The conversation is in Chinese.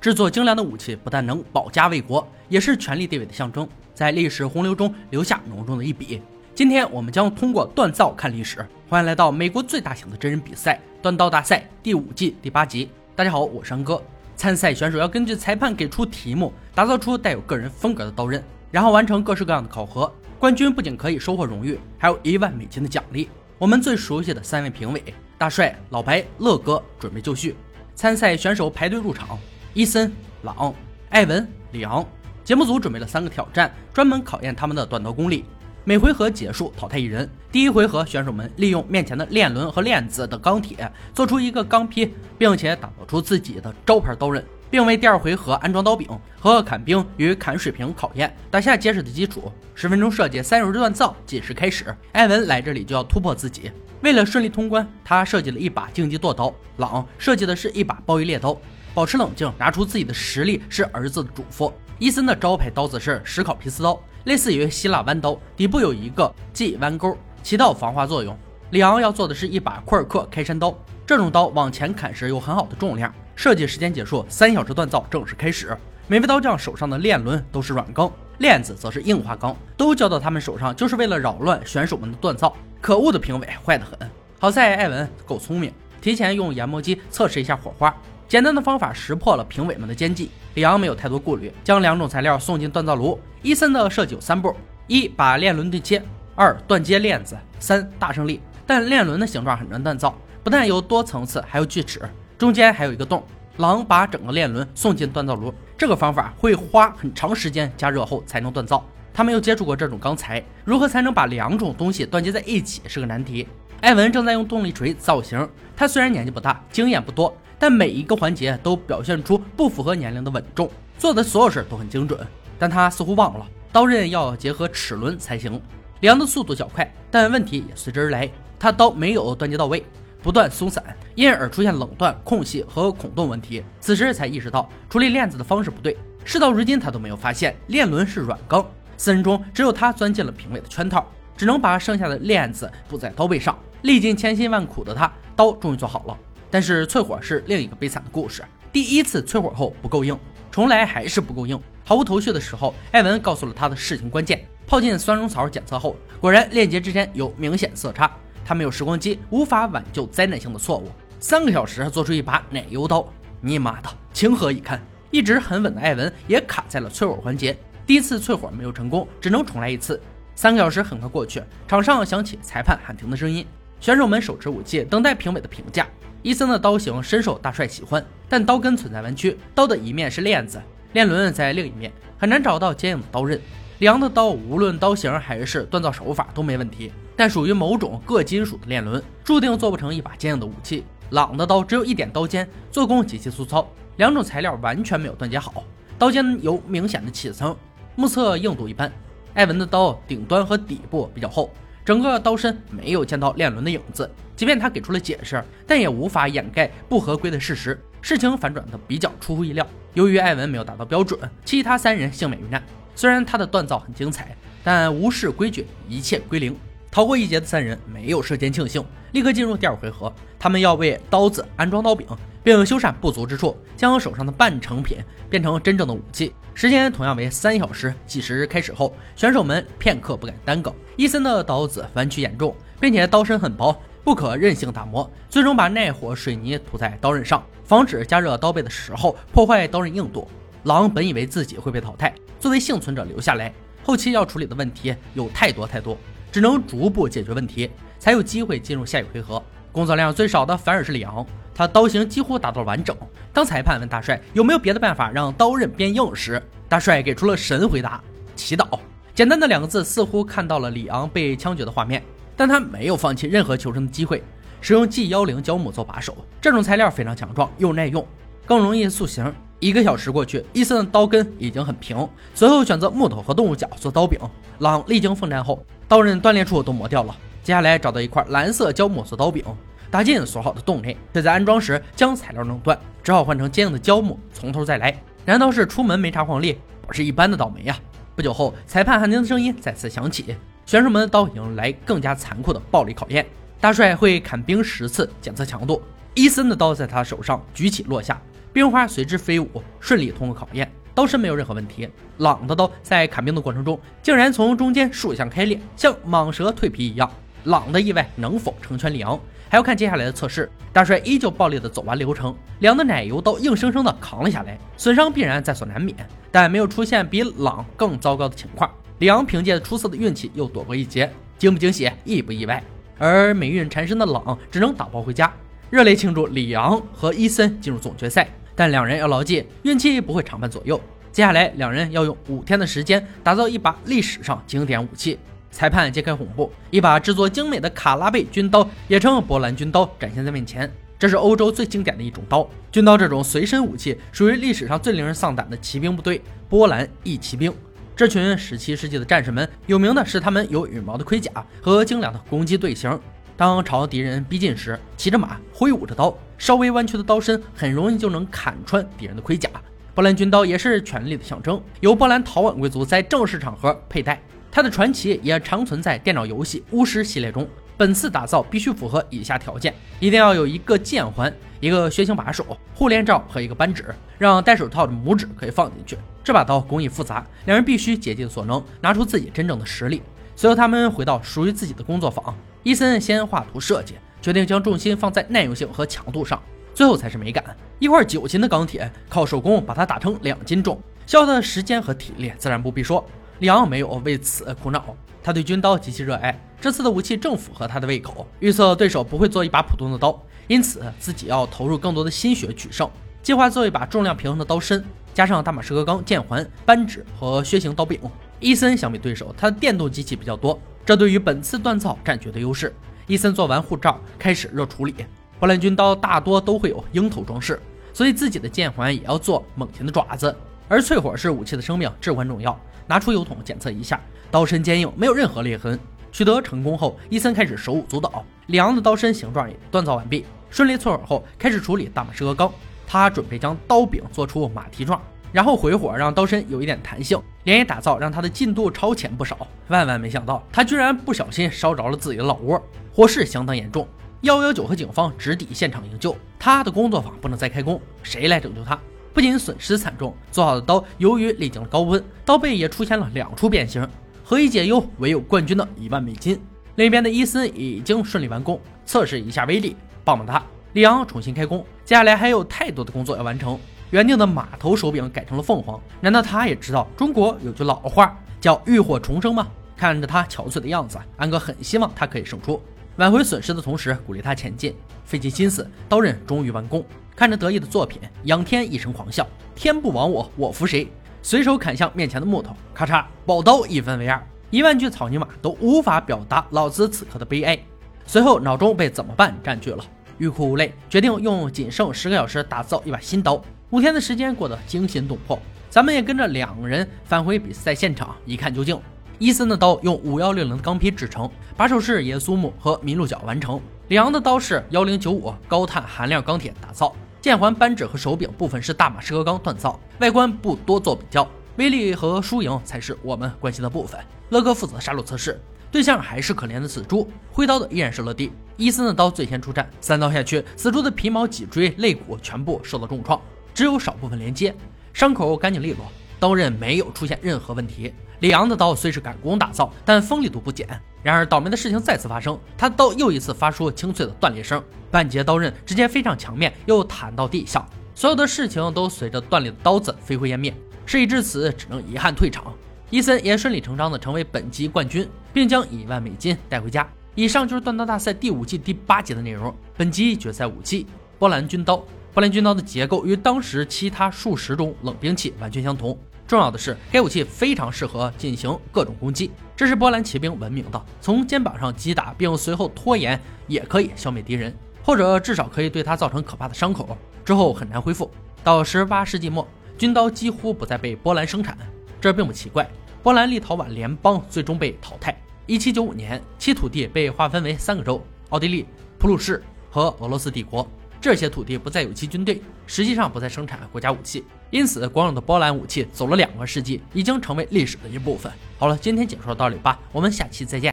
制作精良的武器不但能保家卫国，也是权力地位的象征，在历史洪流中留下浓重的一笔。今天我们将通过锻造看历史，欢迎来到美国最大型的真人比赛——锻刀大赛第五季第八集。大家好，我是安哥。参赛选手要根据裁判给出题目，打造出带有个人风格的刀刃，然后完成各式各样的考核。冠军不仅可以收获荣誉，还有一万美金的奖励。我们最熟悉的三位评委：大帅、老白、乐哥，准备就绪。参赛选手排队入场。伊森、朗、艾文、里昂，节目组准备了三个挑战，专门考验他们的短刀功力。每回合结束淘汰一人。第一回合，选手们利用面前的链轮和链子的钢铁，做出一个钢坯，并且打造出自己的招牌刀刃，并为第二回合安装刀柄和砍冰与砍水平考验，打下结实的基础。十分钟设计，三小时锻造，计时开始。艾文来这里就要突破自己，为了顺利通关，他设计了一把竞技剁刀。朗设计的是一把暴衣猎刀。保持冷静，拿出自己的实力是儿子的嘱咐。伊森的招牌刀子是石烤皮斯刀，类似于希腊弯刀，底部有一个 G 弯钩，起到防滑作用。里昂要做的是一把库尔克开山刀，这种刀往前砍时有很好的重量。设计时间结束，三小时锻造正式开始。每位刀匠手上的链轮都是软钢，链子则是硬化钢，都交到他们手上就是为了扰乱选手们的锻造。可恶的评委，坏得很。好在艾文够聪明，提前用研磨机测试一下火花。简单的方法识破了评委们的奸计。里昂没有太多顾虑，将两种材料送进锻造炉。伊森的设计有三步：一、把链轮对切；二、断接链子；三、大胜利。但链轮的形状很难锻造，不但有多层次，还有锯齿，中间还有一个洞。狼把整个链轮送进锻造炉，这个方法会花很长时间加热后才能锻造。他没有接触过这种钢材，如何才能把两种东西断接在一起是个难题。艾文正在用动力锤造型，他虽然年纪不大，经验不多。但每一个环节都表现出不符合年龄的稳重，做的所有事都很精准。但他似乎忘了，刀刃要结合齿轮才行。里昂的速度较快，但问题也随之而来，他刀没有断接到位，不断松散，因而出现冷断、空隙和孔洞问题。此时才意识到处理链子的方式不对，事到如今他都没有发现链轮是软钢。四人中只有他钻进了评委的圈套，只能把剩下的链子布在刀背上。历尽千辛万苦的他，刀终于做好了。但是淬火是另一个悲惨的故事。第一次淬火后不够硬，重来还是不够硬。毫无头绪的时候，艾文告诉了他的事情关键。泡进酸溶槽检测后，果然链接之间有明显色差。他没有时光机，无法挽救灾难性的错误。三个小时做出一把奶油刀，你妈的，情何以堪？一直很稳的艾文也卡在了淬火环节。第一次淬火没有成功，只能重来一次。三个小时很快过去，场上响起裁判喊停的声音。选手们手持武器，等待评委的评价。伊森的刀型深受大帅喜欢，但刀根存在弯曲，刀的一面是链子，链轮在另一面，很难找到坚硬的刀刃。里昂的刀无论刀型还是锻造手法都没问题，但属于某种铬金属的链轮，注定做不成一把坚硬的武器。朗的刀只有一点刀尖，做工极其粗糙，两种材料完全没有断接好，刀尖有明显的起层，目测硬度一般。艾文的刀顶端和底部比较厚。整个刀身没有见到链轮的影子，即便他给出了解释，但也无法掩盖不合规的事实。事情反转的比较出乎意料，由于艾文没有达到标准，其他三人幸免于难。虽然他的锻造很精彩，但无视规矩，一切归零。逃过一劫的三人没有时间庆幸，立刻进入第二回合。他们要为刀子安装刀柄，并修缮不足之处，将手上的半成品变成真正的武器。时间同样为三小时。计时开始后，选手们片刻不敢耽搁。伊森的刀子弯曲严重，并且刀身很薄，不可任性打磨。最终把耐火水泥涂在刀刃上，防止加热刀背的时候破坏刀刃硬度。狼本以为自己会被淘汰，作为幸存者留下来。后期要处理的问题有太多太多。只能逐步解决问题，才有机会进入下一回合。工作量最少的反而是里昂，他刀型几乎达到了完整。当裁判问大帅有没有别的办法让刀刃变硬时，大帅给出了神回答：祈祷。简单的两个字，似乎看到了里昂被枪决的画面，但他没有放弃任何求生的机会，使用 G 幺零胶木做把手。这种材料非常强壮又耐用，更容易塑形。一个小时过去，伊森的刀根已经很平，随后选择木头和动物角做刀柄。朗历经奋战后。刀刃断裂处都磨掉了，接下来找到一块蓝色胶木做刀柄，打进锁好的洞内，却在安装时将材料弄断，只好换成坚硬的胶木，从头再来。难道是出门没查黄历？不是一般的倒霉呀！不久后，裁判喊停的声音再次响起，选手们的刀迎来更加残酷的暴力考验。大帅会砍冰十次检测强度，伊森的刀在他手上举起落下。冰花随之飞舞，顺利通过考验。刀身没有任何问题。朗的刀在砍冰的过程中，竟然从中间竖向开裂，像蟒蛇蜕皮一样。朗的意外能否成全里昂，还要看接下来的测试。大帅依旧暴力的走完流程，里昂的奶油刀硬生生的扛了下来，损伤必然在所难免，但没有出现比朗更糟糕的情况。里昂凭借出色的运气又躲过一劫，惊不惊喜，意不意外？而霉运缠身的朗只能打包回家，热烈庆祝里昂和伊森进入总决赛。但两人要牢记，运气不会常伴左右。接下来，两人要用五天的时间打造一把历史上经典武器。裁判揭开红布，一把制作精美的卡拉贝军刀，也称波兰军刀，展现在面前。这是欧洲最经典的一种刀。军刀这种随身武器，属于历史上最令人丧胆的骑兵部队——波兰义骑兵。这群十七世纪的战士们，有名的是他们有羽毛的盔甲和精良的攻击队形。当朝敌人逼近时，骑着马，挥舞着刀，稍微弯曲的刀身很容易就能砍穿敌人的盔甲。波兰军刀也是权力的象征，由波兰陶碗贵族在正式场合佩戴。它的传奇也常存在电脑游戏巫师系列中。本次打造必须符合以下条件：一定要有一个剑环、一个楔形把手、护链罩和一个扳指，让戴手套的拇指可以放进去。这把刀工艺复杂，两人必须竭尽所能，拿出自己真正的实力。随后，他们回到属于自己的工作坊。伊森先画图设计，决定将重心放在耐用性和强度上，最后才是美感。一块九斤的钢铁，靠手工把它打成两斤重，消耗的时间和体力自然不必说。里昂没有为此苦恼，他对军刀极其热爱，这次的武器正符合他的胃口。预测对手不会做一把普通的刀，因此自己要投入更多的心血取胜。计划做一把重量平衡的刀身，加上大马士革钢剑环、扳指和楔形刀柄。伊森相比对手，他的电动机器比较多，这对于本次锻造占绝对优势。伊森做完护罩，开始热处理。波兰军刀大多都会有鹰头装饰，所以自己的剑环也要做猛禽的爪子。而淬火是武器的生命至关重要，拿出油桶检测一下，刀身坚硬，没有任何裂痕。取得成功后，伊森开始手舞足蹈。里昂的刀身形状也锻造完毕，顺利淬火后，开始处理大马士革钢。他准备将刀柄做出马蹄状。然后回火，让刀身有一点弹性，连夜打造，让他的进度超前不少。万万没想到，他居然不小心烧着了自己的老窝，火势相当严重。幺幺九和警方直抵现场营救，他的工作坊不能再开工，谁来拯救他？不仅损失惨重，做好的刀由于历经了高温，刀背也出现了两处变形。何以解忧，唯有冠军的一万美金。另一边的伊森已经顺利完工，测试一下威力，棒棒哒！里昂重新开工，接下来还有太多的工作要完成。原定的马头手柄改成了凤凰，难道他也知道中国有句老话叫浴火重生吗？看着他憔悴的样子，安哥很希望他可以胜出，挽回损失的同时鼓励他前进。费尽心思，刀刃终于完工。看着得意的作品，仰天一声狂笑：“天不亡我，我服谁？”随手砍向面前的木头，咔嚓，宝刀一分为二。一万句草泥马都无法表达老子此刻的悲哀。随后脑中被怎么办占据了，欲哭无泪，决定用仅剩十个小时打造一把新刀。五天的时间过得惊心动魄，咱们也跟着两人返回比赛现场一看究竟。伊森的刀用五幺六零的钢坯制成，把手是耶稣木和麋鹿角完成。里昂的刀是幺零九五高碳含量钢铁打造，剑环、扳指和手柄部分是大马士革钢锻造，外观不多做比较，威力和输赢才是我们关心的部分。乐哥负责杀戮测试，对象还是可怜的死猪，挥刀的依然是乐蒂。伊森的刀最先出战，三刀下去，死猪的皮毛、脊椎、肋骨全部受到重创。只有少部分连接，伤口干净利落，刀刃没有出现任何问题。里昂的刀虽是赶工打造，但锋利度不减。然而倒霉的事情再次发生，他的刀又一次发出清脆的断裂声，半截刀刃直接飞上墙面，又弹到地上。所有的事情都随着断裂的刀子飞灰烟灭。事已至此，只能遗憾退场。伊森也顺理成章的成为本季冠军，并将一万美金带回家。以上就是断刀大赛第五季第八集的内容。本集决赛武器：波兰军刀。波兰军刀的结构与当时其他数十种冷兵器完全相同。重要的是，该武器非常适合进行各种攻击，这是波兰骑兵闻名的。从肩膀上击打，并随后拖延，也可以消灭敌人，或者至少可以对他造成可怕的伤口，之后很难恢复。到十八世纪末，军刀几乎不再被波兰生产，这并不奇怪。波兰立陶宛联邦最终被淘汰。一七九五年，其土地被划分为三个州：奥地利、普鲁士和俄罗斯帝国。这些土地不再有其军队，实际上不再生产国家武器，因此光荣的波兰武器走了两个世纪，已经成为历史的一部分。好了，今天解说到这里吧，我们下期再见。